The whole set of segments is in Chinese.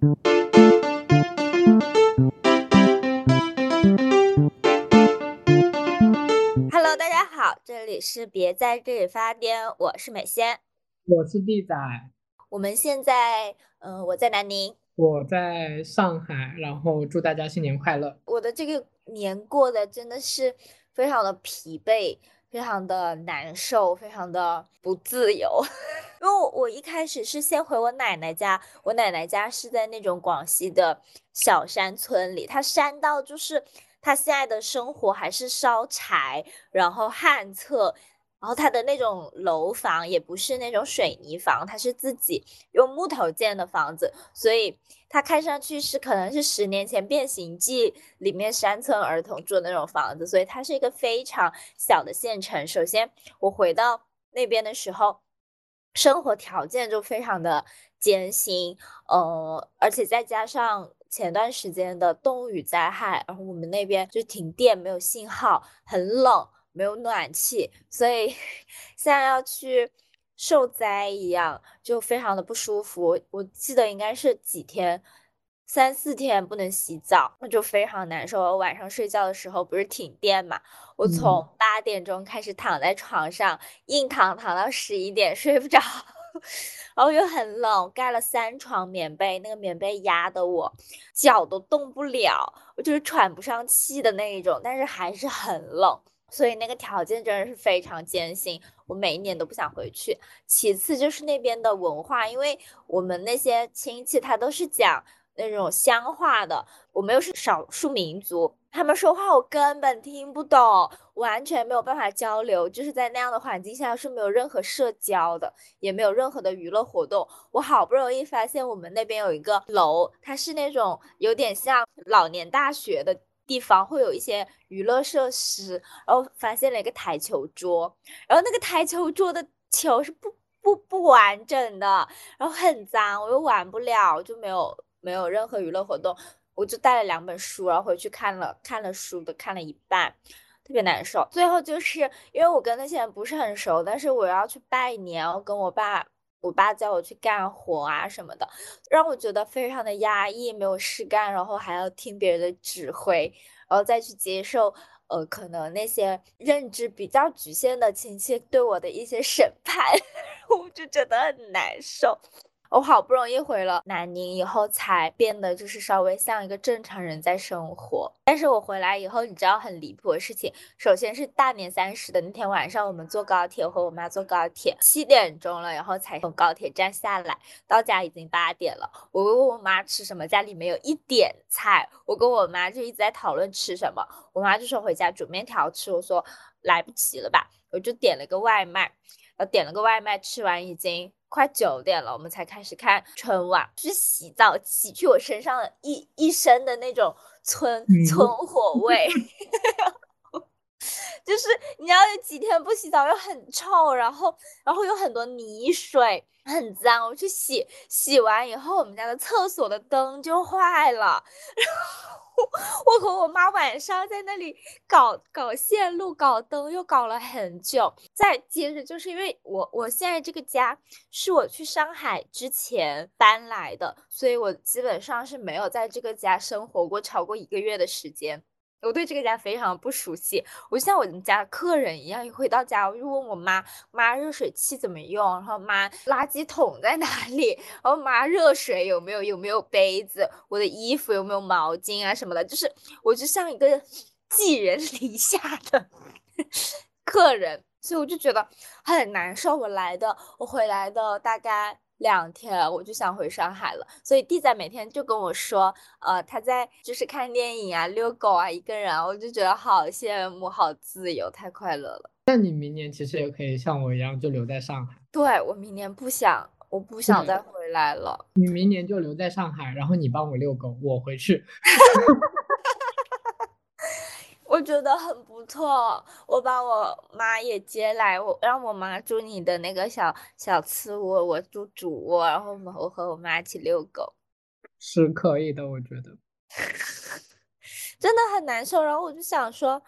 Hello，大家好，这里是别在这里发癫，我是美仙，我是地仔，我们现在，嗯、我在南宁，我在上海，然后祝大家新年快乐。我的这个年过得真的是非常的疲惫，非常的难受，非常的不自由。因为我一开始是先回我奶奶家，我奶奶家是在那种广西的小山村里，它山到就是他现在的生活还是烧柴，然后旱厕。然后它的那种楼房也不是那种水泥房，它是自己用木头建的房子，所以它看上去是可能是十年前《变形记》里面山村儿童住的那种房子，所以它是一个非常小的县城。首先，我回到那边的时候，生活条件就非常的艰辛，呃，而且再加上前段时间的冻雨灾害，然后我们那边就停电，没有信号，很冷。没有暖气，所以 像要去受灾一样，就非常的不舒服。我记得应该是几天，三四天不能洗澡，那就非常难受。我晚上睡觉的时候不是停电嘛，我从八点钟开始躺在床上，硬躺躺到十一点睡不着，然后又很冷，盖了三床棉被，那个棉被压得我脚都动不了，我就是喘不上气的那一种，但是还是很冷。所以那个条件真的是非常艰辛，我每一年都不想回去。其次就是那边的文化，因为我们那些亲戚他都是讲那种乡话的，我们又是少数民族，他们说话我根本听不懂，完全没有办法交流。就是在那样的环境下是没有任何社交的，也没有任何的娱乐活动。我好不容易发现我们那边有一个楼，它是那种有点像老年大学的。地方会有一些娱乐设施，然后发现了一个台球桌，然后那个台球桌的球是不不不完整的，然后很脏，我又玩不了，就没有没有任何娱乐活动，我就带了两本书，然后回去看了看了书的看了一半，特别难受。最后就是因为我跟那些人不是很熟，但是我要去拜年，我跟我爸。我爸叫我去干活啊什么的，让我觉得非常的压抑，没有事干，然后还要听别人的指挥，然后再去接受，呃，可能那些认知比较局限的亲戚对我的一些审判，我就觉得很难受。我好不容易回了南宁以后，才变得就是稍微像一个正常人在生活。但是我回来以后，你知道很离谱的事情。首先是大年三十的那天晚上，我们坐高铁，我和我妈坐高铁，七点钟了，然后才从高铁站下来，到家已经八点了。我问我妈吃什么，家里没有一点菜，我跟我妈就一直在讨论吃什么。我妈就说回家煮面条吃，我说来不及了吧，我就点了个外卖，呃，点了个外卖，吃完已经。快九点了，我们才开始看春晚，去洗澡，洗去我身上的一一身的那种村村火味。就是你要有几天不洗澡又很臭，然后然后有很多泥水，很脏。我去洗洗完以后，我们家的厕所的灯就坏了，然后。我和我妈晚上在那里搞搞线路、搞灯，又搞了很久。再接着就是因为我我现在这个家是我去上海之前搬来的，所以我基本上是没有在这个家生活过超过一个月的时间。我对这个家非常不熟悉，我像我们家客人一样，一回到家我就问我妈：“妈，热水器怎么用？然后妈，垃圾桶在哪里？然后妈，热水有没有？有没有杯子？我的衣服有没有毛巾啊什么的？就是我就像一个 寄人篱下的客人，所以我就觉得很难受。我来的，我回来的大概。两天我就想回上海了，所以弟仔每天就跟我说，呃，他在就是看电影啊、遛狗啊，一个人，我就觉得好羡慕、好自由，太快乐了。那你明年其实也可以像我一样，就留在上海。对我明年不想，我不想再回来了。你明年就留在上海，然后你帮我遛狗，我回去。我觉得很不错，我把我妈也接来，我让我妈住你的那个小小次卧，我住主卧，然后我和我妈一起遛狗，是可以的，我觉得 真的很难受。然后我就想说，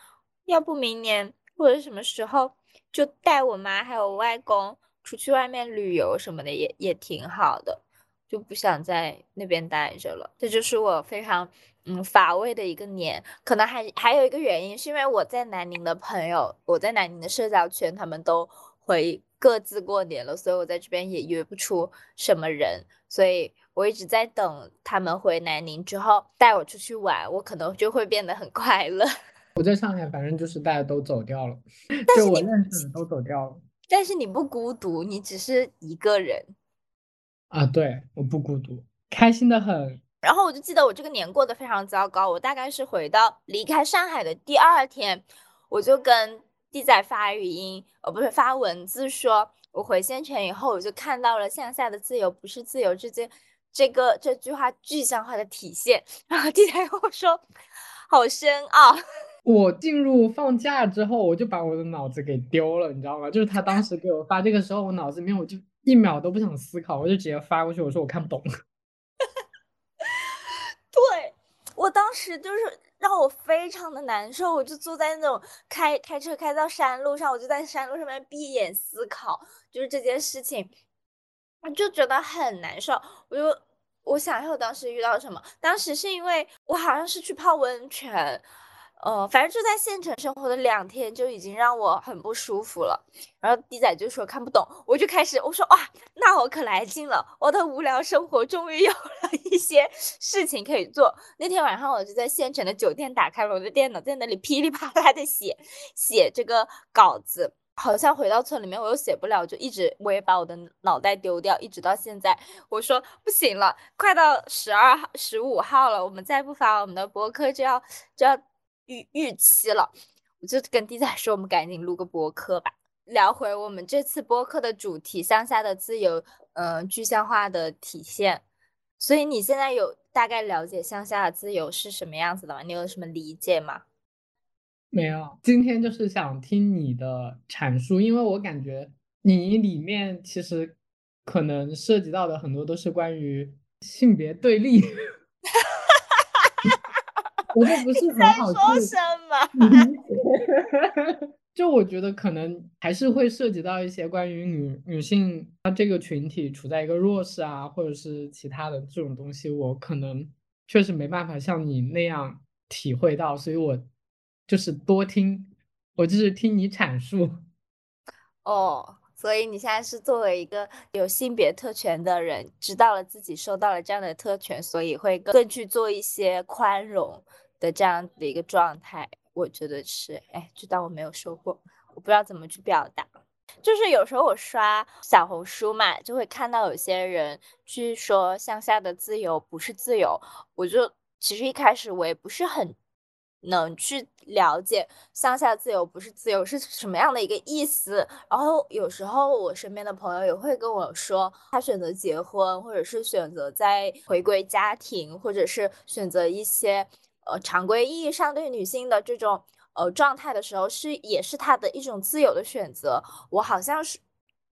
要不明年或者什么时候就带我妈还有外公出去外面旅游什么的，也也挺好的。就不想在那边待着了。这就是我非常嗯乏味的一个年。可能还还有一个原因，是因为我在南宁的朋友，我在南宁的社交圈，他们都回各自过年了，所以我在这边也约不出什么人，所以我一直在等他们回南宁之后带我出去玩，我可能就会变得很快乐。我在上海，反正就是大家都走掉了，就我认识的都走掉了。但是你不孤独，你只是一个人啊。对，我不孤独，开心的很。然后我就记得我这个年过得非常糟糕。我大概是回到离开上海的第二天，我就跟弟仔发语音，呃，不是发文字，说我回县城以后，我就看到了向下的自由不是自由这件这个这句话具象化的体现。然后弟仔跟我说，好深奥。我进入放假之后，我就把我的脑子给丢了，你知道吗？就是他当时给我发这个时候，我脑子里面我就一秒都不想思考，我就直接发过去，我说我看不懂。对我当时就是让我非常的难受，我就坐在那种开开车开到山路上，我就在山路上面闭眼思考，就是这件事情，我就觉得很难受，我就。我想一下，我当时遇到什么？当时是因为我好像是去泡温泉。呃，反正就在县城生活的两天就已经让我很不舒服了。然后弟仔就说看不懂，我就开始我说哇，那我可来劲了，我的无聊生活终于有了一些事情可以做。那天晚上我就在县城的酒店打开了我的电脑，在那里噼里啪啦的写写这个稿子。好像回到村里面我又写不了，就一直我也把我的脑袋丢掉，一直到现在。我说不行了，快到十二号、十五号了，我们再不发我们的博客就要就要。预预期了，我就跟弟仔说，我们赶紧录个播客吧，聊回我们这次播客的主题——乡下的自由，嗯，具象化的体现。所以你现在有大概了解乡下的自由是什么样子的吗？你有什么理解吗？没有，今天就是想听你的阐述，因为我感觉你里面其实可能涉及到的很多都是关于性别对立。我就不是很好说什么，就我觉得可能还是会涉及到一些关于女女性她这个群体处在一个弱势啊，或者是其他的这种东西，我可能确实没办法像你那样体会到，所以我就是多听，我就是听你阐述。哦。所以你现在是作为一个有性别特权的人，知道了自己受到了这样的特权，所以会更去做一些宽容的这样的一个状态。我觉得是，哎，就当我没有说过，我不知道怎么去表达。就是有时候我刷小红书嘛，就会看到有些人去说向下的自由不是自由，我就其实一开始我也不是很。能去了解乡下自由不是自由是什么样的一个意思，然后有时候我身边的朋友也会跟我说，他选择结婚，或者是选择在回归家庭，或者是选择一些呃常规意义上对女性的这种呃状态的时候，是也是他的一种自由的选择。我好像是。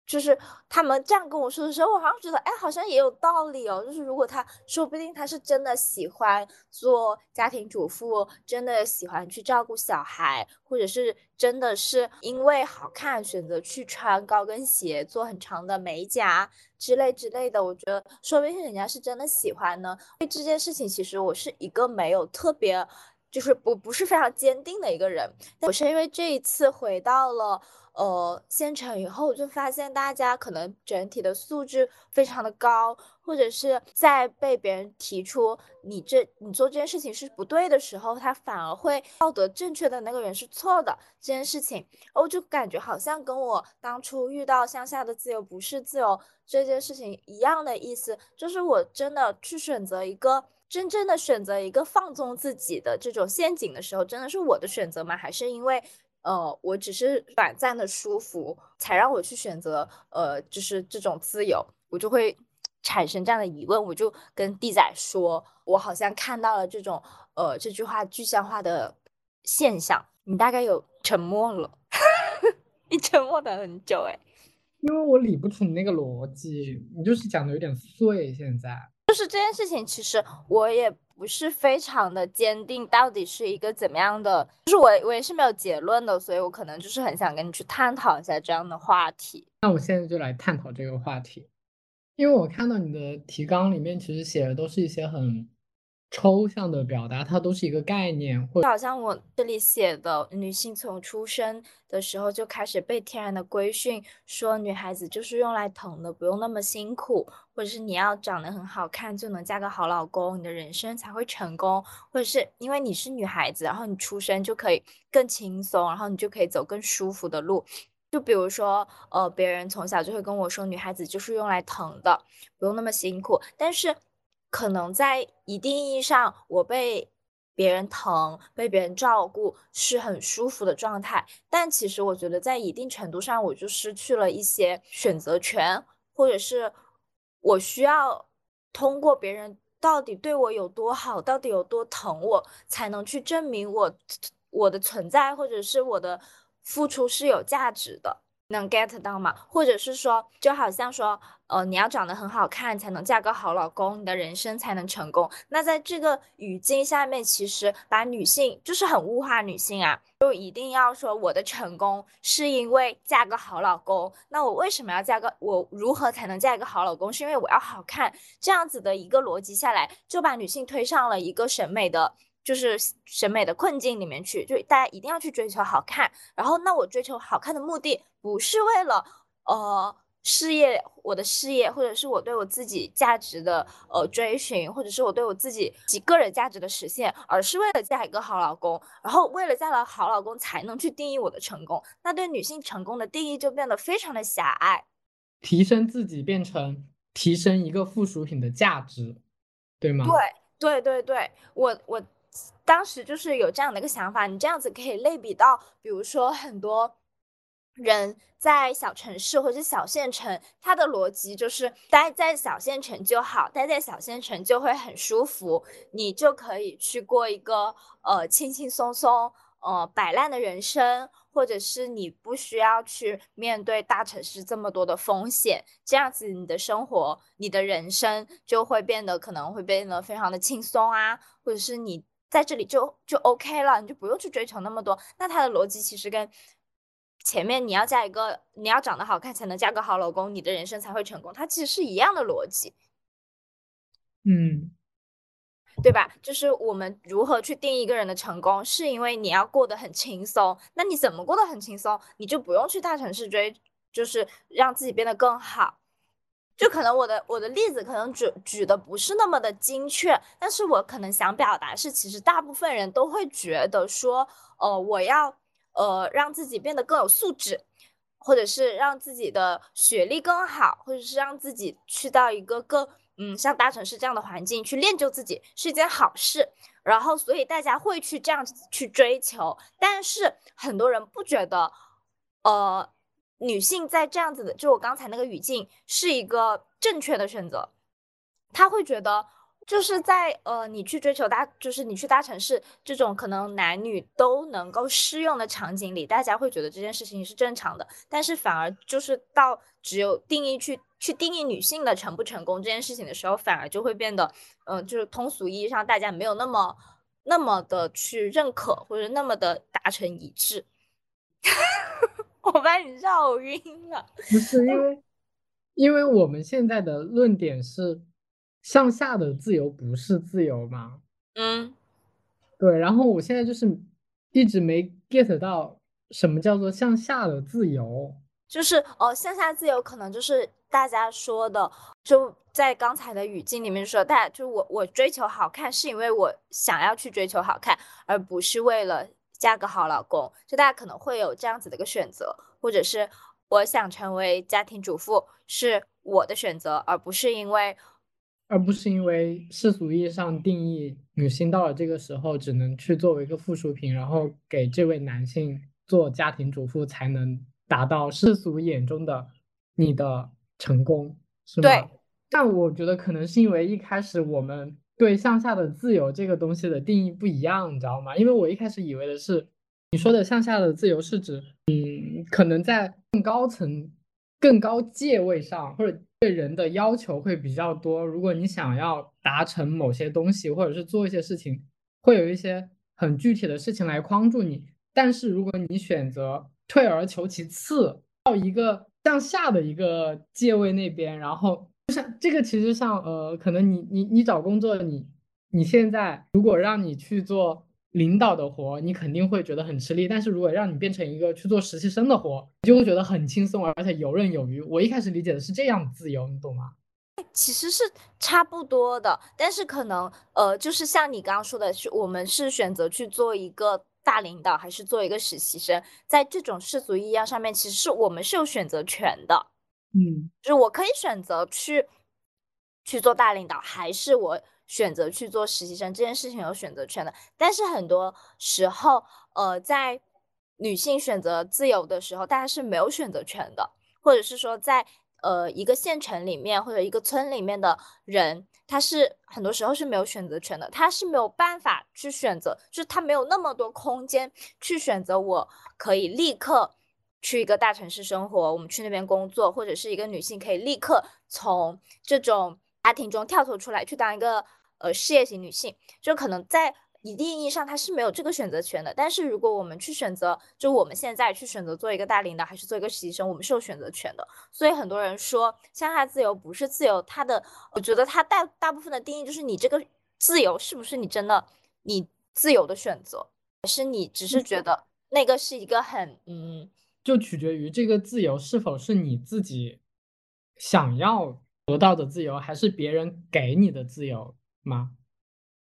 就是他们这样跟我说的时候，我好像觉得，哎，好像也有道理哦。就是如果他说不定他是真的喜欢做家庭主妇，真的喜欢去照顾小孩，或者是真的是因为好看选择去穿高跟鞋、做很长的美甲之类之类的，我觉得说不定人家是真的喜欢呢。对这件事情，其实我是一个没有特别，就是不不是非常坚定的一个人。我是因为这一次回到了。呃，县城以后就发现大家可能整体的素质非常的高，或者是在被别人提出你这你做这件事情是不对的时候，他反而会道德正确的那个人是错的这件事情，我就感觉好像跟我当初遇到乡下的自由不是自由这件事情一样的意思，就是我真的去选择一个真正的选择一个放纵自己的这种陷阱的时候，真的是我的选择吗？还是因为？呃，我只是短暂的舒服，才让我去选择，呃，就是这种自由，我就会产生这样的疑问。我就跟弟仔说，我好像看到了这种，呃，这句话具象化的现象。你大概有沉默了，你沉默的很久，哎，因为我理不出你那个逻辑，你就是讲的有点碎。现在就是这件事情，其实我也。不是非常的坚定，到底是一个怎么样的？就是我我也是没有结论的，所以我可能就是很想跟你去探讨一下这样的话题。那我现在就来探讨这个话题。因为我看到你的提纲里面，其实写的都是一些很抽象的表达，它都是一个概念，或好像我这里写的，女性从出生的时候就开始被天然的规训，说女孩子就是用来疼的，不用那么辛苦，或者是你要长得很好看就能嫁个好老公，你的人生才会成功，或者是因为你是女孩子，然后你出生就可以更轻松，然后你就可以走更舒服的路。就比如说，呃，别人从小就会跟我说，女孩子就是用来疼的，不用那么辛苦。但是，可能在一定意义上，我被别人疼、被别人照顾是很舒服的状态。但其实，我觉得在一定程度上，我就失去了一些选择权，或者是我需要通过别人到底对我有多好，到底有多疼我，才能去证明我我的存在，或者是我的。付出是有价值的，能 get 到吗？或者是说，就好像说，呃，你要长得很好看才能嫁个好老公，你的人生才能成功。那在这个语境下面，其实把女性就是很物化女性啊，就一定要说我的成功是因为嫁个好老公。那我为什么要嫁个？我如何才能嫁一个好老公？是因为我要好看。这样子的一个逻辑下来，就把女性推上了一个审美的。就是审美的困境里面去，就大家一定要去追求好看。然后，那我追求好看的目的不是为了呃事业，我的事业，或者是我对我自己价值的呃追寻，或者是我对我自己及个人价值的实现，而是为了嫁一个好老公。然后，为了嫁了好老公才能去定义我的成功。那对女性成功的定义就变得非常的狭隘，提升自己变成提升一个附属品的价值，对吗？对对对对，我我。当时就是有这样的一个想法，你这样子可以类比到，比如说很多人在小城市或者小县城，他的逻辑就是待在小县城就好，待在小县城就会很舒服，你就可以去过一个呃轻轻松松呃摆烂的人生，或者是你不需要去面对大城市这么多的风险，这样子你的生活、你的人生就会变得可能会变得非常的轻松啊，或者是你。在这里就就 OK 了，你就不用去追求那么多。那他的逻辑其实跟前面你要嫁一个，你要长得好看才能嫁个好老公，你的人生才会成功，它其实是一样的逻辑，嗯，对吧？就是我们如何去定义一个人的成功，是因为你要过得很轻松。那你怎么过得很轻松？你就不用去大城市追，就是让自己变得更好。就可能我的我的例子可能举举的不是那么的精确，但是我可能想表达是，其实大部分人都会觉得说，呃，我要呃让自己变得更有素质，或者是让自己的学历更好，或者是让自己去到一个更嗯像大城市这样的环境去练就自己是一件好事，然后所以大家会去这样去追求，但是很多人不觉得，呃。女性在这样子的，就我刚才那个语境是一个正确的选择，她会觉得就是在呃，你去追求大，就是你去大城市这种可能男女都能够适用的场景里，大家会觉得这件事情是正常的，但是反而就是到只有定义去去定义女性的成不成功这件事情的时候，反而就会变得，嗯，就是通俗意义上大家没有那么那么的去认可或者那么的达成一致。我把你绕晕了，不是因为，因为我们现在的论点是向下的自由不是自由吗？嗯，对。然后我现在就是一直没 get 到什么叫做向下的自由，就是哦，向下自由可能就是大家说的，就在刚才的语境里面说，大家就我我追求好看是因为我想要去追求好看，而不是为了。嫁个好老公，就大家可能会有这样子的一个选择，或者是我想成为家庭主妇是我的选择，而不是因为，而不是因为世俗意义上定义女性到了这个时候只能去作为一个附属品，然后给这位男性做家庭主妇才能达到世俗眼中的你的成功，是吗？对。但我觉得可能是因为一开始我们。对向下的自由这个东西的定义不一样，你知道吗？因为我一开始以为的是，你说的向下的自由是指，嗯，可能在更高层、更高界位上，或者对人的要求会比较多。如果你想要达成某些东西，或者是做一些事情，会有一些很具体的事情来框住你。但是如果你选择退而求其次，到一个向下的一个界位那边，然后。像这个其实像呃，可能你你你找工作，你你现在如果让你去做领导的活，你肯定会觉得很吃力。但是如果让你变成一个去做实习生的活，你就会觉得很轻松，而且游刃有余。我一开始理解的是这样自由，你懂吗？其实是差不多的，但是可能呃，就是像你刚刚说的，是我们是选择去做一个大领导，还是做一个实习生，在这种世俗意义上面，其实是我们是有选择权的。嗯，就是我可以选择去去做大领导，还是我选择去做实习生，这件事情有选择权的。但是很多时候，呃，在女性选择自由的时候，大家是没有选择权的，或者是说在。呃，一个县城里面或者一个村里面的人，他是很多时候是没有选择权的，他是没有办法去选择，就是他没有那么多空间去选择。我可以立刻去一个大城市生活，我们去那边工作，或者是一个女性可以立刻从这种家庭中跳脱出来，去当一个呃事业型女性，就可能在。一定意义上，她是没有这个选择权的。但是，如果我们去选择，就我们现在去选择做一个大领导，还是做一个实习生，我们是有选择权的。所以，很多人说向下自由不是自由，他的，我觉得他大大部分的定义就是你这个自由是不是你真的你自由的选择，还是你只是觉得那个是一个很嗯，就取决于这个自由是否是你自己想要得到的自由，还是别人给你的自由吗？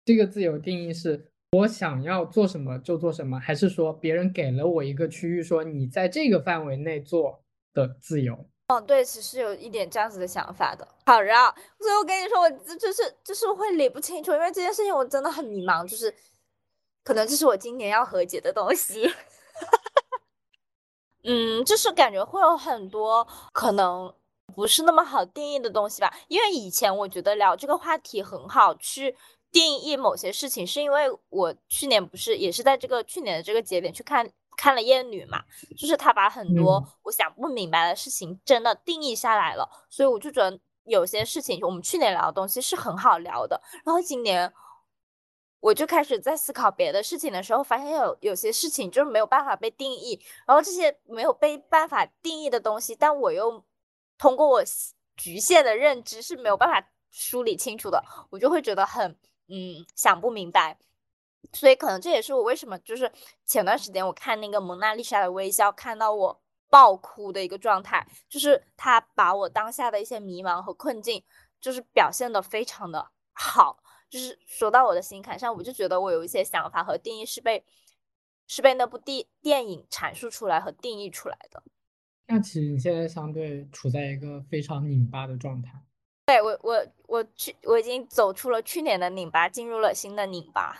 这个自由定义是。我想要做什么就做什么，还是说别人给了我一个区域，说你在这个范围内做的自由？哦，对，其实有一点这样子的想法的。好绕，所以我跟你说，我就是就是会理不清楚，因为这件事情我真的很迷茫，就是可能这是我今年要和解的东西。嗯，就是感觉会有很多可能不是那么好定义的东西吧，因为以前我觉得聊这个话题很好去。定义某些事情，是因为我去年不是也是在这个去年的这个节点去看看了《厌女》嘛，就是他把很多我想不明白的事情真的定义下来了，所以我就觉得有些事情我们去年聊的东西是很好聊的。然后今年我就开始在思考别的事情的时候，发现有有些事情就是没有办法被定义，然后这些没有被办法定义的东西，但我又通过我局限的认知是没有办法梳理清楚的，我就会觉得很。嗯，想不明白，所以可能这也是我为什么就是前段时间我看那个蒙娜丽莎的微笑，看到我爆哭的一个状态，就是他把我当下的一些迷茫和困境，就是表现的非常的好，就是说到我的心坎上，我就觉得我有一些想法和定义是被是被那部电电影阐述出来和定义出来的。那其实你现在相对处在一个非常拧巴的状态。对我，我我去，我已经走出了去年的拧巴，进入了新的拧巴。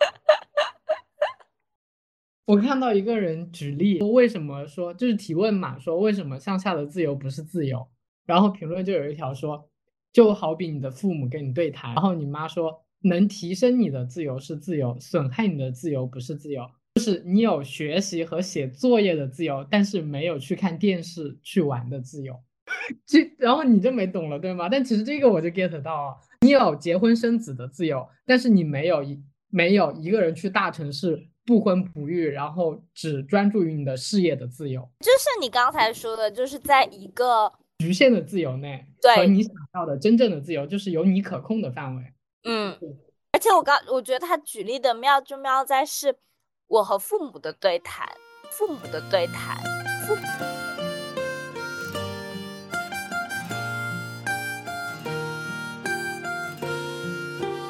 我看到一个人举例，为什么说就是提问嘛，说为什么向下的自由不是自由？然后评论就有一条说，就好比你的父母跟你对谈，然后你妈说，能提升你的自由是自由，损害你的自由不是自由，就是你有学习和写作业的自由，但是没有去看电视去玩的自由。这然后你就没懂了，对吗？但其实这个我就 get 到了，你有结婚生子的自由，但是你没有一没有一个人去大城市不婚不育，然后只专注于你的事业的自由。就是你刚才说的，就是在一个局限的自由内，对，和你想要的真正的自由，就是有你可控的范围。嗯，而且我刚我觉得他举例的妙就妙在是我和父母的对谈，父母的对谈，父。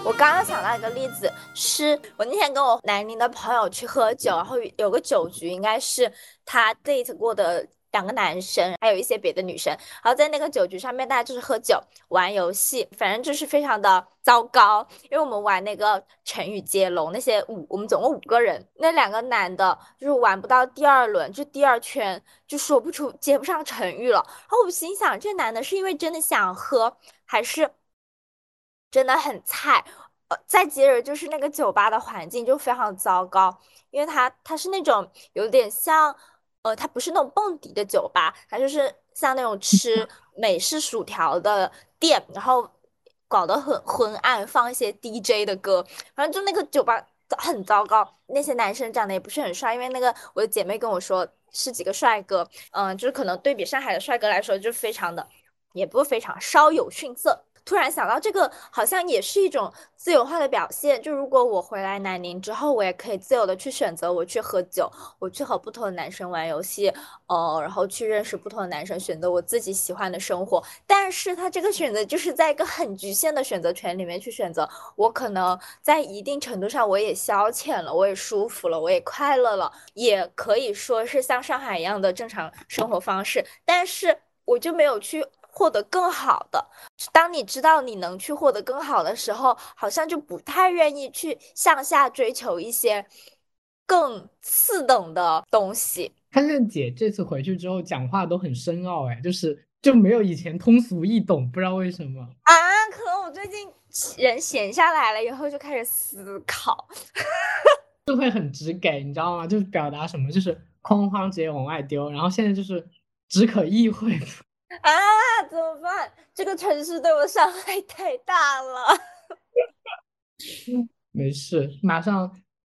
我刚刚想到一个例子，是我那天跟我南宁的朋友去喝酒，然后有个酒局，应该是他 date 过的两个男生，还有一些别的女生。然后在那个酒局上面，大家就是喝酒、玩游戏，反正就是非常的糟糕。因为我们玩那个成语接龙，那些五，我们总共五个人，那两个男的就是玩不到第二轮，就第二圈就说不出、接不上成语了。然后我心想，这男的是因为真的想喝，还是？真的很菜，呃，再接着就是那个酒吧的环境就非常糟糕，因为它它是那种有点像，呃，它不是那种蹦迪的酒吧，它就是像那种吃美式薯条的店，然后搞得很昏暗，放一些 DJ 的歌，反正就那个酒吧很糟糕。那些男生长得也不是很帅，因为那个我的姐妹跟我说是几个帅哥，嗯，就是可能对比上海的帅哥来说就非常的。也不非常稍有逊色。突然想到，这个好像也是一种自由化的表现。就如果我回来南宁之后，我也可以自由的去选择，我去喝酒，我去和不同的男生玩游戏，呃，然后去认识不同的男生，选择我自己喜欢的生活。但是他这个选择就是在一个很局限的选择权里面去选择。我可能在一定程度上，我也消遣了，我也舒服了，我也快乐了，也可以说是像上海一样的正常生活方式。但是我就没有去。获得更好的，当你知道你能去获得更好的时候，好像就不太愿意去向下追求一些更次等的东西。看见姐这次回去之后讲话都很深奥，哎，就是就没有以前通俗易懂，不知道为什么啊？可能我最近人闲下来了以后就开始思考，就会很直给，你知道吗？就是表达什么就是哐哐直接往外丢，然后现在就是只可意会。啊，怎么办？这个城市对我伤害太大了。没事，马上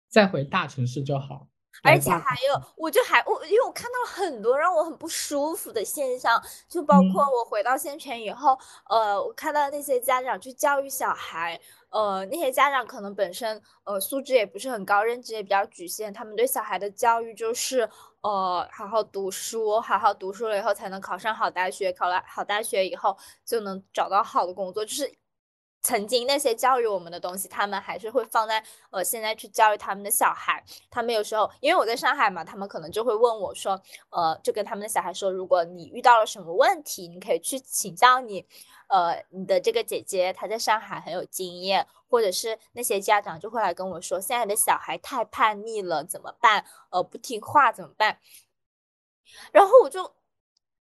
再回大城市就好。而且还有，我就还我，因为我看到了很多让我很不舒服的现象，就包括我回到县城以后，呃，我看到那些家长去教育小孩，呃，那些家长可能本身呃素质也不是很高，认知也比较局限，他们对小孩的教育就是。呃，好好读书，好好读书了以后才能考上好大学，考了好大学以后就能找到好的工作。就是曾经那些教育我们的东西，他们还是会放在呃现在去教育他们的小孩。他们有时候因为我在上海嘛，他们可能就会问我说，呃，就跟他们的小孩说，如果你遇到了什么问题，你可以去请教你。呃，你的这个姐姐她在上海很有经验，或者是那些家长就会来跟我说，现在的小孩太叛逆了，怎么办？呃，不听话怎么办？然后我就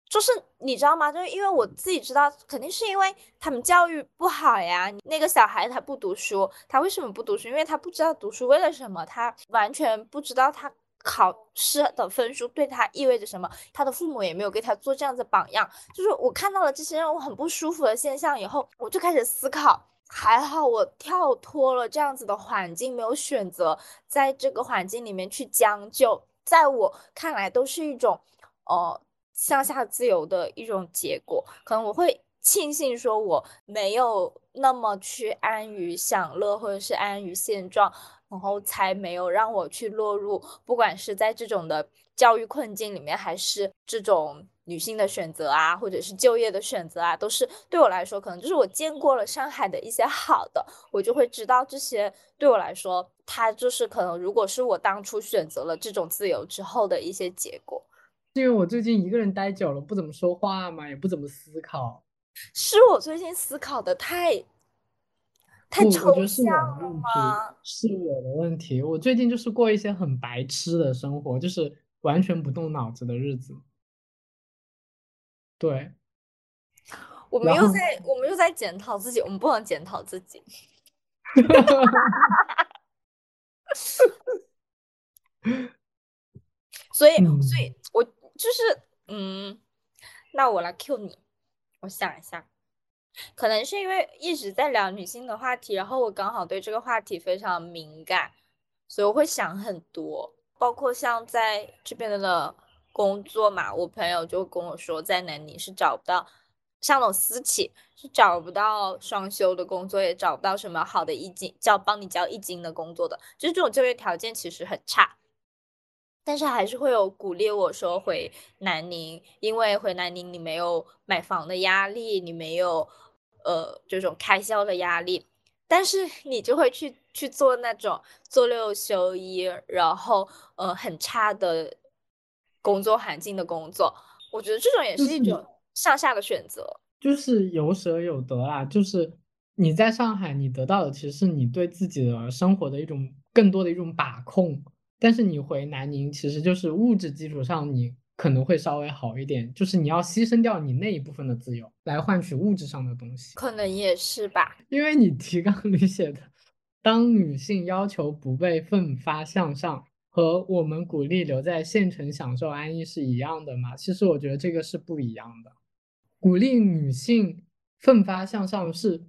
就是你知道吗？就是因为我自己知道，肯定是因为他们教育不好呀。那个小孩他不读书，他为什么不读书？因为他不知道读书为了什么，他完全不知道他。考试的分数对他意味着什么？他的父母也没有给他做这样子榜样。就是我看到了这些让我很不舒服的现象以后，我就开始思考。还好我跳脱了这样子的环境，没有选择在这个环境里面去将就。在我看来，都是一种呃向下自由的一种结果。可能我会庆幸说，我没有那么去安于享乐，或者是安于现状。然后才没有让我去落入，不管是在这种的教育困境里面，还是这种女性的选择啊，或者是就业的选择啊，都是对我来说，可能就是我见过了上海的一些好的，我就会知道这些对我来说，它就是可能如果是我当初选择了这种自由之后的一些结果。因为我最近一个人待久了，不怎么说话嘛，也不怎么思考。是我最近思考的太。太抽象了吗？是我的问题。我最近就是过一些很白痴的生活，就是完全不动脑子的日子。对，我们又在我们又在检讨自己，我们不能检讨自己。所以，所以我就是嗯，那我来 Q 你，我想一下。可能是因为一直在聊女性的话题，然后我刚好对这个话题非常敏感，所以我会想很多。包括像在这边的工作嘛，我朋友就跟我说，在南宁是找不到像那种私企是找不到双休的工作，也找不到什么好的一金交帮你交一金的工作的，就是这种就业条件其实很差。但是还是会有鼓励我说回南宁，因为回南宁你没有买房的压力，你没有。呃，这种开销的压力，但是你就会去去做那种做六休一，然后呃很差的工作环境的工作，我觉得这种也是一种向下的选择，就是有舍有得啊。就是你在上海，你得到的其实是你对自己的生活的一种更多的一种把控，但是你回南宁，其实就是物质基础上你。可能会稍微好一点，就是你要牺牲掉你那一部分的自由，来换取物质上的东西。可能也是吧，因为你提纲里写的，当女性要求不被奋发向上，和我们鼓励留在县城享受安逸是一样的嘛？其实我觉得这个是不一样的。鼓励女性奋发向上是。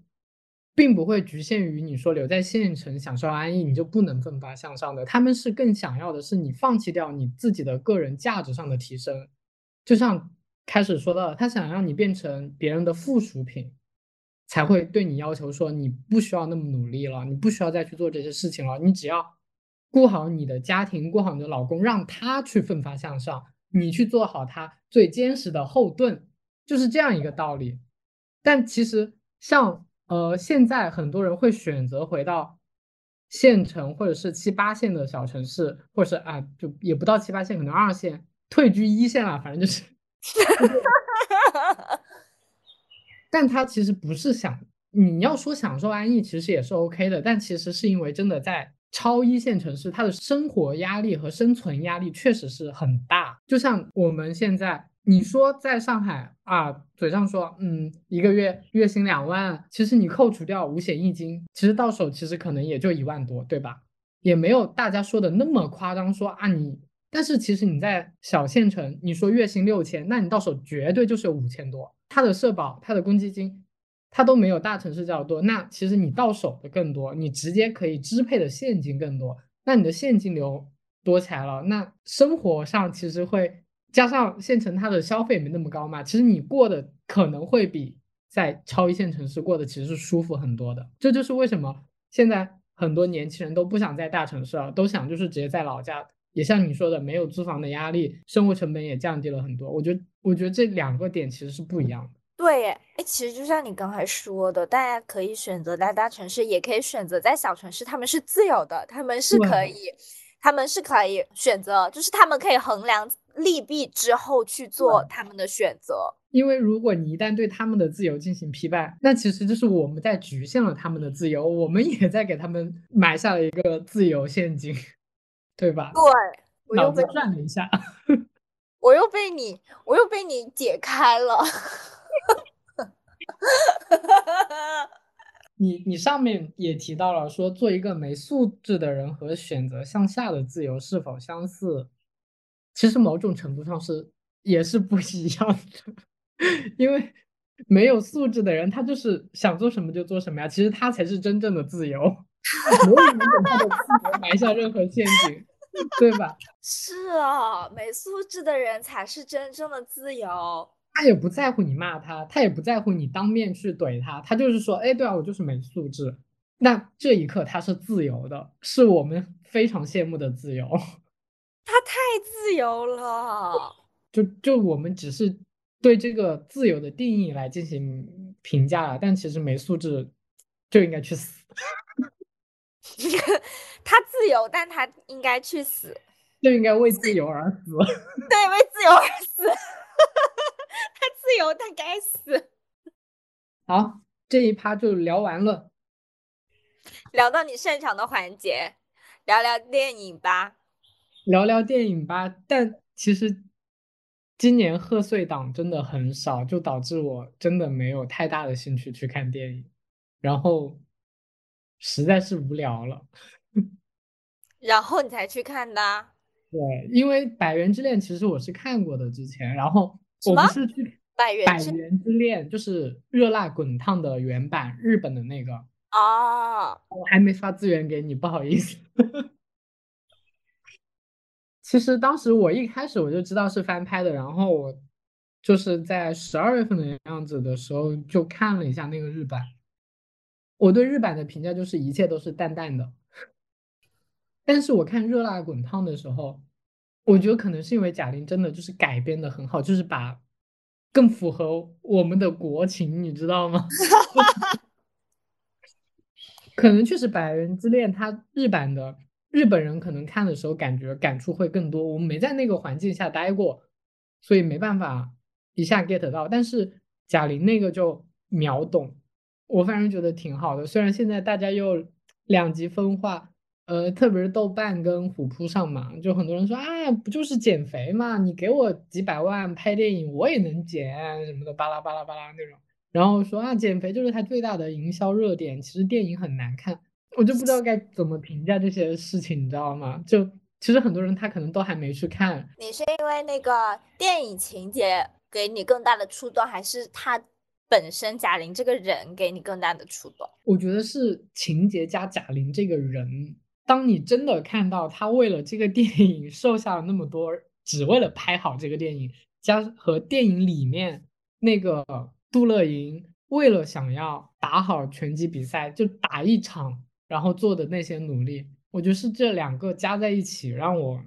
并不会局限于你说留在县城享受安逸，你就不能奋发向上的。他们是更想要的是你放弃掉你自己的个人价值上的提升。就像开始说到，他想让你变成别人的附属品，才会对你要求说你不需要那么努力了，你不需要再去做这些事情了，你只要顾好你的家庭，顾好你的老公，让他去奋发向上，你去做好他最坚实的后盾，就是这样一个道理。但其实像呃现在很多人会选择回到县城或者是七八线的小城市，或者是啊就也不到七八线，可能二线退居一线了，反正就是。但他其实不是想你要说享受安逸，其实也是 OK 的。但其实是因为真的在超一线城市，他的生活压力和生存压力确实是很大。就像我们现在，你说在上海啊，嘴上说嗯一个月月薪两万，其实你扣除掉五险一金，其实到手其实可能也就一万多，对吧？也没有大家说的那么夸张，说啊你。但是其实你在小县城，你说月薪六千，那你到手绝对就是有五千多。他的社保、他的公积金，他都没有大城市较多。那其实你到手的更多，你直接可以支配的现金更多。那你的现金流多起来了，那生活上其实会加上县城它的消费没那么高嘛，其实你过的可能会比在超一线城市过的其实是舒服很多的。这就是为什么现在很多年轻人都不想在大城市了，都想就是直接在老家。也像你说的，没有租房的压力，生活成本也降低了很多。我觉得，我觉得这两个点其实是不一样的。对，哎，其实就像你刚才说的，大家可以选择在大城市，也可以选择在小城市，他们是自由的，他们是可以，他们是可以选择，就是他们可以衡量利弊之后去做他们的选择。因为如果你一旦对他们的自由进行批判，那其实就是我们在局限了他们的自由，我们也在给他们埋下了一个自由陷阱。对吧？对，我又被转了一下，我又被你，我又被你解开了。你你上面也提到了，说做一个没素质的人和选择向下的自由是否相似？其实某种程度上是也是不一样的，因为没有素质的人，他就是想做什么就做什么呀，其实他才是真正的自由。没有人给他的自由埋下任何陷阱，对吧？是啊，没素质的人才是真正的自由。他也不在乎你骂他，他也不在乎你当面去怼他，他就是说，哎，对啊，我就是没素质。那这一刻他是自由的，是我们非常羡慕的自由。他太自由了。就就我们只是对这个自由的定义来进行评价了，但其实没素质就应该去死。他自由，但他应该去死，就应该为自由而死。对，为自由而死。他自由，他该死。好，这一趴就聊完了。聊到你擅长的环节，聊聊电影吧。聊聊电影吧，但其实今年贺岁档真的很少，就导致我真的没有太大的兴趣去看电影。然后。实在是无聊了，然后你才去看的。对，因为《百元之恋》其实我是看过的之前，然后我不是去《百元百元之恋》就是《热辣滚烫》的原版，日本的那个。哦，我还没发资源给你，不好意思。其实当时我一开始我就知道是翻拍的，然后我就是在十二月份的样子的时候就看了一下那个日版。我对日版的评价就是一切都是淡淡的，但是我看《热辣滚烫》的时候，我觉得可能是因为贾玲真的就是改编的很好，就是把更符合我们的国情，你知道吗？可能确实《百人之恋》它日版的日本人可能看的时候感觉感触会更多，我们没在那个环境下待过，所以没办法一下 get 到，但是贾玲那个就秒懂。我反正觉得挺好的，虽然现在大家又两极分化，呃，特别是豆瓣跟虎扑上嘛，就很多人说啊，不就是减肥嘛，你给我几百万拍电影，我也能减什么的，巴拉巴拉巴拉那种，然后说啊，减肥就是它最大的营销热点，其实电影很难看，我就不知道该怎么评价这些事情，你知道吗？就其实很多人他可能都还没去看，你是因为那个电影情节给你更大的触动，还是他？本身贾玲这个人给你更大的触动，我觉得是情节加贾玲这个人。当你真的看到他为了这个电影瘦下了那么多，只为了拍好这个电影，加和电影里面那个杜乐莹为了想要打好拳击比赛，就打一场，然后做的那些努力，我觉得是这两个加在一起让我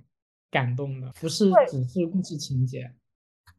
感动的，不是只是故事情节。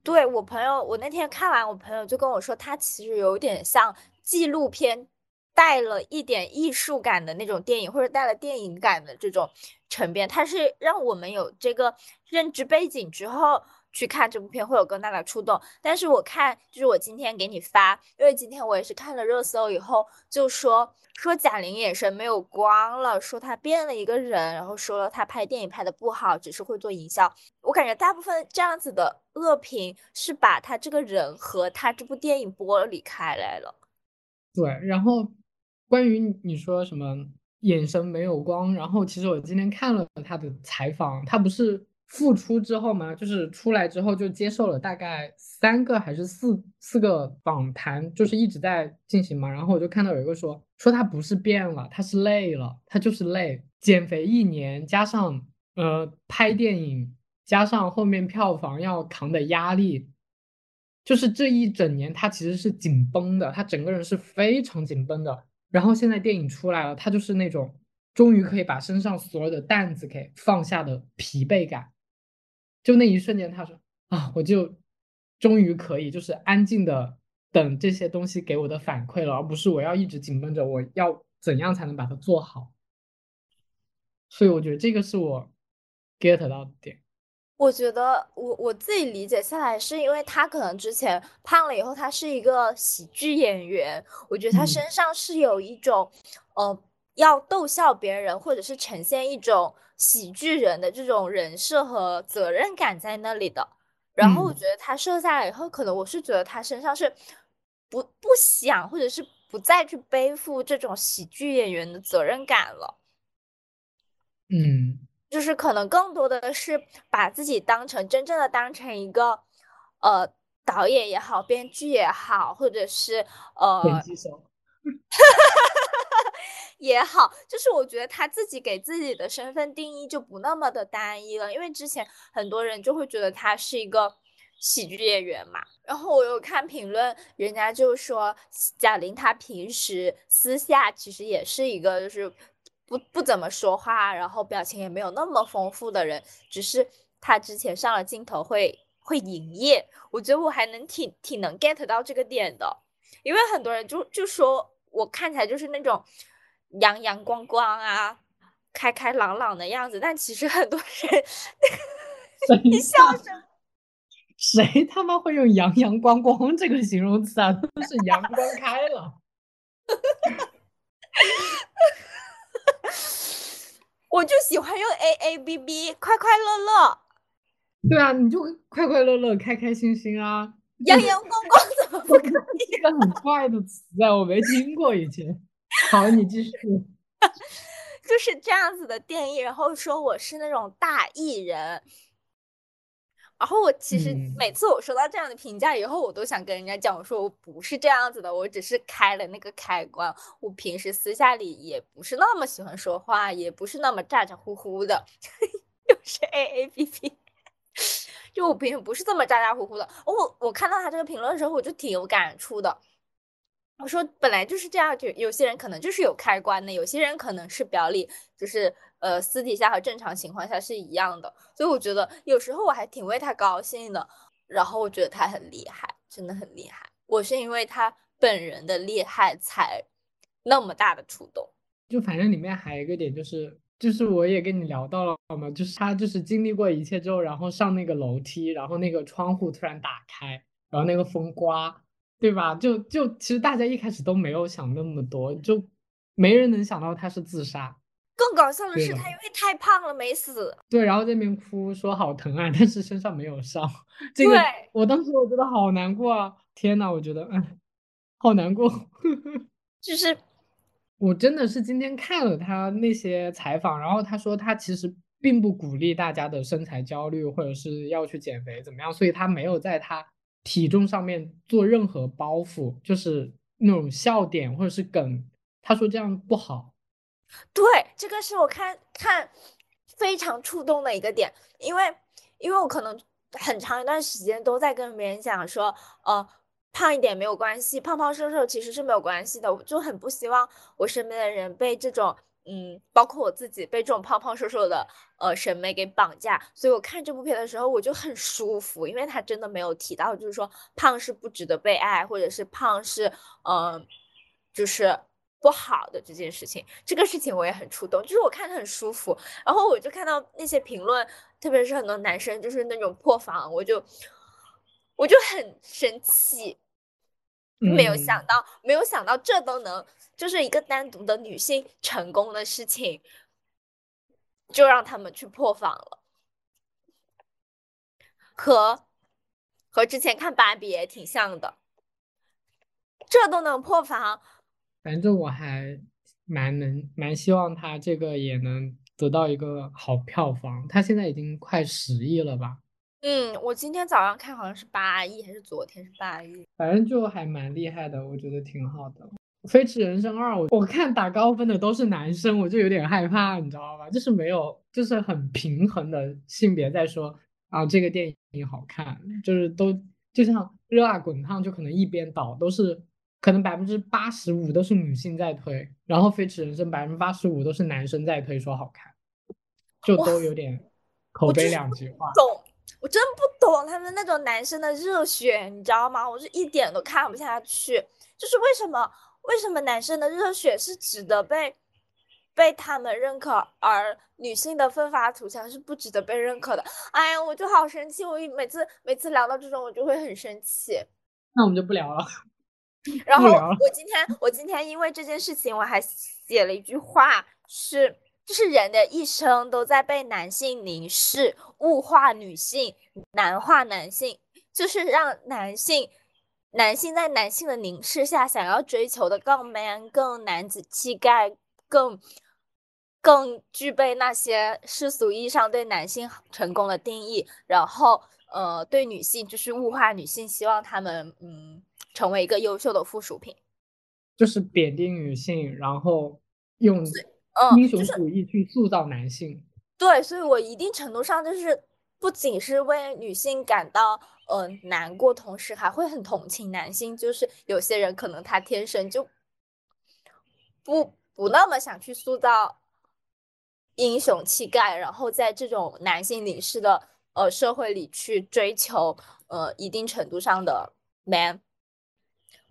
对我朋友，我那天看完，我朋友就跟我说，他其实有点像纪录片。带了一点艺术感的那种电影，或者带了电影感的这种沉淀，它是让我们有这个认知背景之后去看这部片会有更大的触动。但是我看，就是我今天给你发，因为今天我也是看了热搜以后，就说说贾玲眼神没有光了，说她变了一个人，然后说她拍电影拍的不好，只是会做营销。我感觉大部分这样子的恶评是把她这个人和她这部电影剥离开来了。对，然后。关于你说什么眼神没有光，然后其实我今天看了他的采访，他不是复出之后嘛？就是出来之后就接受了大概三个还是四四个访谈，就是一直在进行嘛。然后我就看到有一个说说他不是变了，他是累了，他就是累，减肥一年加上呃拍电影，加上后面票房要扛的压力，就是这一整年他其实是紧绷的，他整个人是非常紧绷的。然后现在电影出来了，他就是那种终于可以把身上所有的担子给放下的疲惫感，就那一瞬间，他说啊，我就终于可以就是安静的等这些东西给我的反馈了，而不是我要一直紧绷着，我要怎样才能把它做好。所以我觉得这个是我 get 到的点。我觉得我我自己理解下来，是因为他可能之前胖了以后，他是一个喜剧演员。我觉得他身上是有一种，呃，要逗笑别人，或者是呈现一种喜剧人的这种人设和责任感在那里的。然后我觉得他瘦下来以后，可能我是觉得他身上是不不想，或者是不再去背负这种喜剧演员的责任感了。嗯。就是可能更多的是把自己当成真正的当成一个，呃，导演也好，编剧也好，或者是呃，也好，就是我觉得他自己给自己的身份定义就不那么的单一了，因为之前很多人就会觉得他是一个喜剧演员嘛。然后我有看评论，人家就说贾玲她平时私下其实也是一个就是。不不怎么说话，然后表情也没有那么丰富的人，只是她之前上了镜头会会营业，我觉得我还能挺挺能 get 到这个点的，因为很多人就就说我看起来就是那种阳阳光光啊，开开朗朗的样子，但其实很多人，你笑什么？谁他妈会用阳阳光光这个形容词啊？都是阳光开了。我就喜欢用 A A B B，快快乐乐。对啊，你就快快乐乐、开开心心啊。阳阳光光怎么不可以？这个很怪的词啊，我没听过以前。好，你继续。就是这样子的定义，然后说我是那种大艺人。然后我其实每次我收到这样的评价以后，我都想跟人家讲，我说我不是这样子的，我只是开了那个开关。我平时私下里也不是那么喜欢说话，也不是那么咋咋呼呼的，又是 A A B B，就我平时不是这么咋咋呼呼的。我我看到他这个评论的时候，我就挺有感触的。我说本来就是这样，就有些人可能就是有开关的，有些人可能是表里就是。呃，私底下和正常情况下是一样的，所以我觉得有时候我还挺为他高兴的。然后我觉得他很厉害，真的很厉害。我是因为他本人的厉害才那么大的触动。就反正里面还有一个点就是，就是我也跟你聊到了嘛，就是他就是经历过一切之后，然后上那个楼梯，然后那个窗户突然打开，然后那个风刮，对吧？就就其实大家一开始都没有想那么多，就没人能想到他是自杀。更搞笑的是，他因为太胖了没死。对，然后这边哭说好疼啊，但是身上没有伤。这个我当时我觉得好难过啊！天呐，我觉得嗯，好难过。就是我真的是今天看了他那些采访，然后他说他其实并不鼓励大家的身材焦虑或者是要去减肥怎么样，所以他没有在他体重上面做任何包袱，就是那种笑点或者是梗。他说这样不好。对，这个是我看看非常触动的一个点，因为因为我可能很长一段时间都在跟别人讲说，呃，胖一点没有关系，胖胖瘦瘦其实是没有关系的。我就很不希望我身边的人被这种，嗯，包括我自己被这种胖胖瘦瘦的呃审美给绑架。所以我看这部片的时候，我就很舒服，因为他真的没有提到，就是说胖是不值得被爱，或者是胖是，嗯，就是。不好的这件事情，这个事情我也很触动，就是我看的很舒服，然后我就看到那些评论，特别是很多男生就是那种破防，我就我就很生气，没有想到，没有想到这都能，就是一个单独的女性成功的事情，就让他们去破防了，和和之前看芭比也挺像的，这都能破防。反正我还蛮能蛮希望他这个也能得到一个好票房，他现在已经快十亿了吧？嗯，我今天早上看好像是八亿，还是昨天是八亿？反正就还蛮厉害的，我觉得挺好的。《飞驰人生二》，我我看打高分的都是男生，我就有点害怕，你知道吧？就是没有，就是很平衡的性别在说啊，这个电影好看，就是都就像《热辣滚烫》，就可能一边倒都是。可能百分之八十五都是女性在推，然后《飞驰人生》百分之八十五都是男生在推，说好看，就都有点口碑两极化。懂，我真不懂他们那种男生的热血，你知道吗？我是一点都看不下去。就是为什么为什么男生的热血是值得被被他们认可，而女性的奋发图强是不值得被认可的？哎呀，我就好生气！我每次每次聊到这种，我就会很生气。那我们就不聊了。然 后我今天我今天因为这件事情，我还写了一句话，是就是人的一生都在被男性凝视、物化女性、男化男性，就是让男性男性在男性的凝视下，想要追求的更 man、更男子气概、更更具备那些世俗意义上对男性成功的定义，然后呃对女性就是物化女性，希望他们嗯。成为一个优秀的附属品，就是贬低女性，然后用英雄主义去塑造男性。对，所以我一定程度上就是不仅是为女性感到呃难过，同时还会很同情男性。就是有些人可能他天生就不不那么想去塑造英雄气概，然后在这种男性凝视的呃社会里去追求呃一定程度上的 man。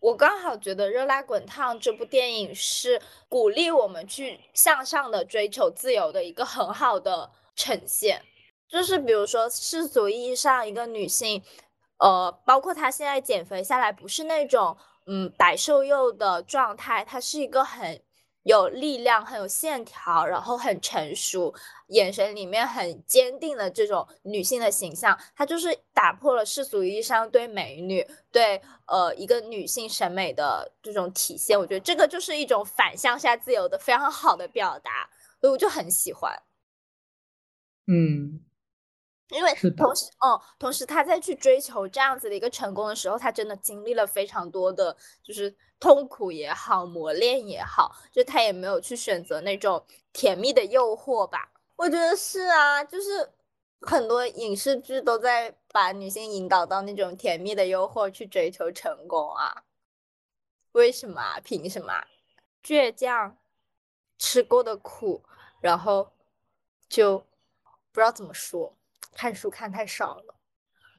我刚好觉得《热辣滚烫》这部电影是鼓励我们去向上的追求自由的一个很好的呈现。就是比如说世俗意义上一个女性，呃，包括她现在减肥下来，不是那种嗯白瘦幼的状态，她是一个很。有力量，很有线条，然后很成熟，眼神里面很坚定的这种女性的形象，她就是打破了世俗意义上对美女、对呃一个女性审美的这种体现。我觉得这个就是一种反向下自由的非常好的表达，所以我就很喜欢。嗯。因为同时，嗯，同时他在去追求这样子的一个成功的时候，他真的经历了非常多的，就是痛苦也好，磨练也好，就他也没有去选择那种甜蜜的诱惑吧。我觉得是啊，就是很多影视剧都在把女性引导到那种甜蜜的诱惑去追求成功啊。为什么啊？凭什么？倔强，吃过的苦，然后就不知道怎么说。看书看太少了，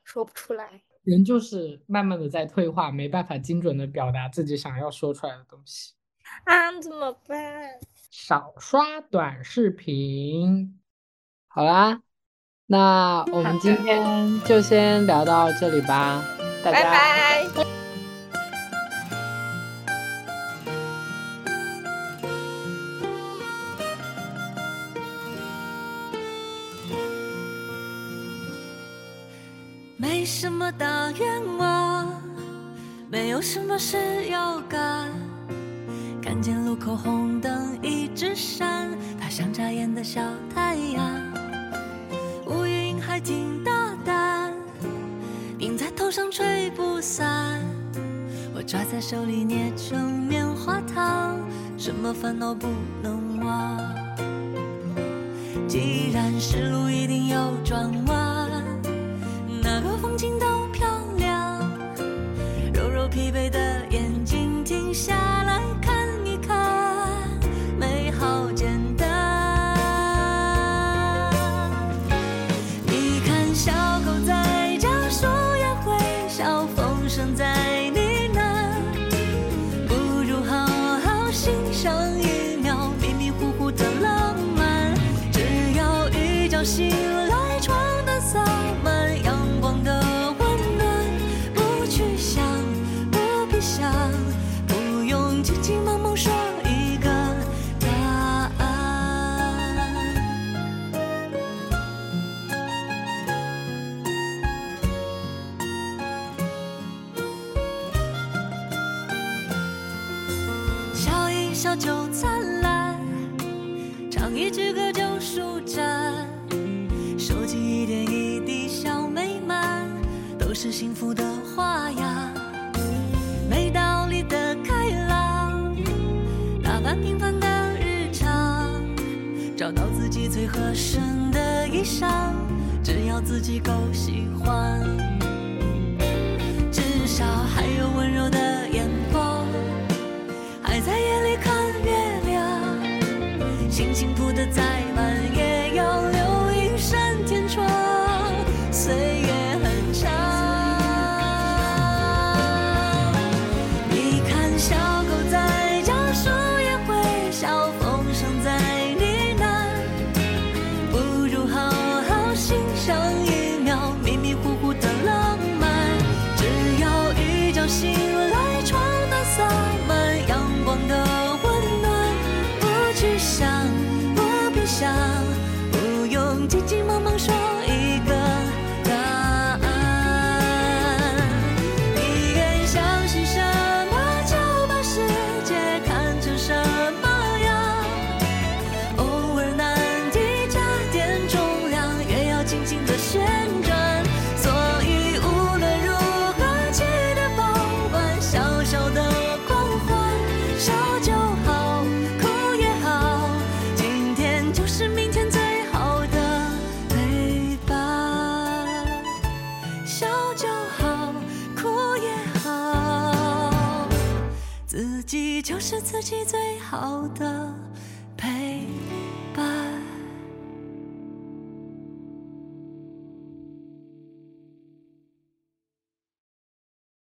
说不出来。人就是慢慢的在退化，没办法精准的表达自己想要说出来的东西。啊，怎么办？少刷短视频。好啦，那我们今天就先聊到这里吧，大家。拜拜。什么大愿望，没有什么事要干。看见路口红灯一直闪，它像眨眼的小太阳。乌云还挺大胆，顶在头上吹不散。我抓在手里捏成棉花糖，什么烦恼不能忘？既然是路一定有转弯。哪个风景都漂亮。揉揉疲惫的是自己最好的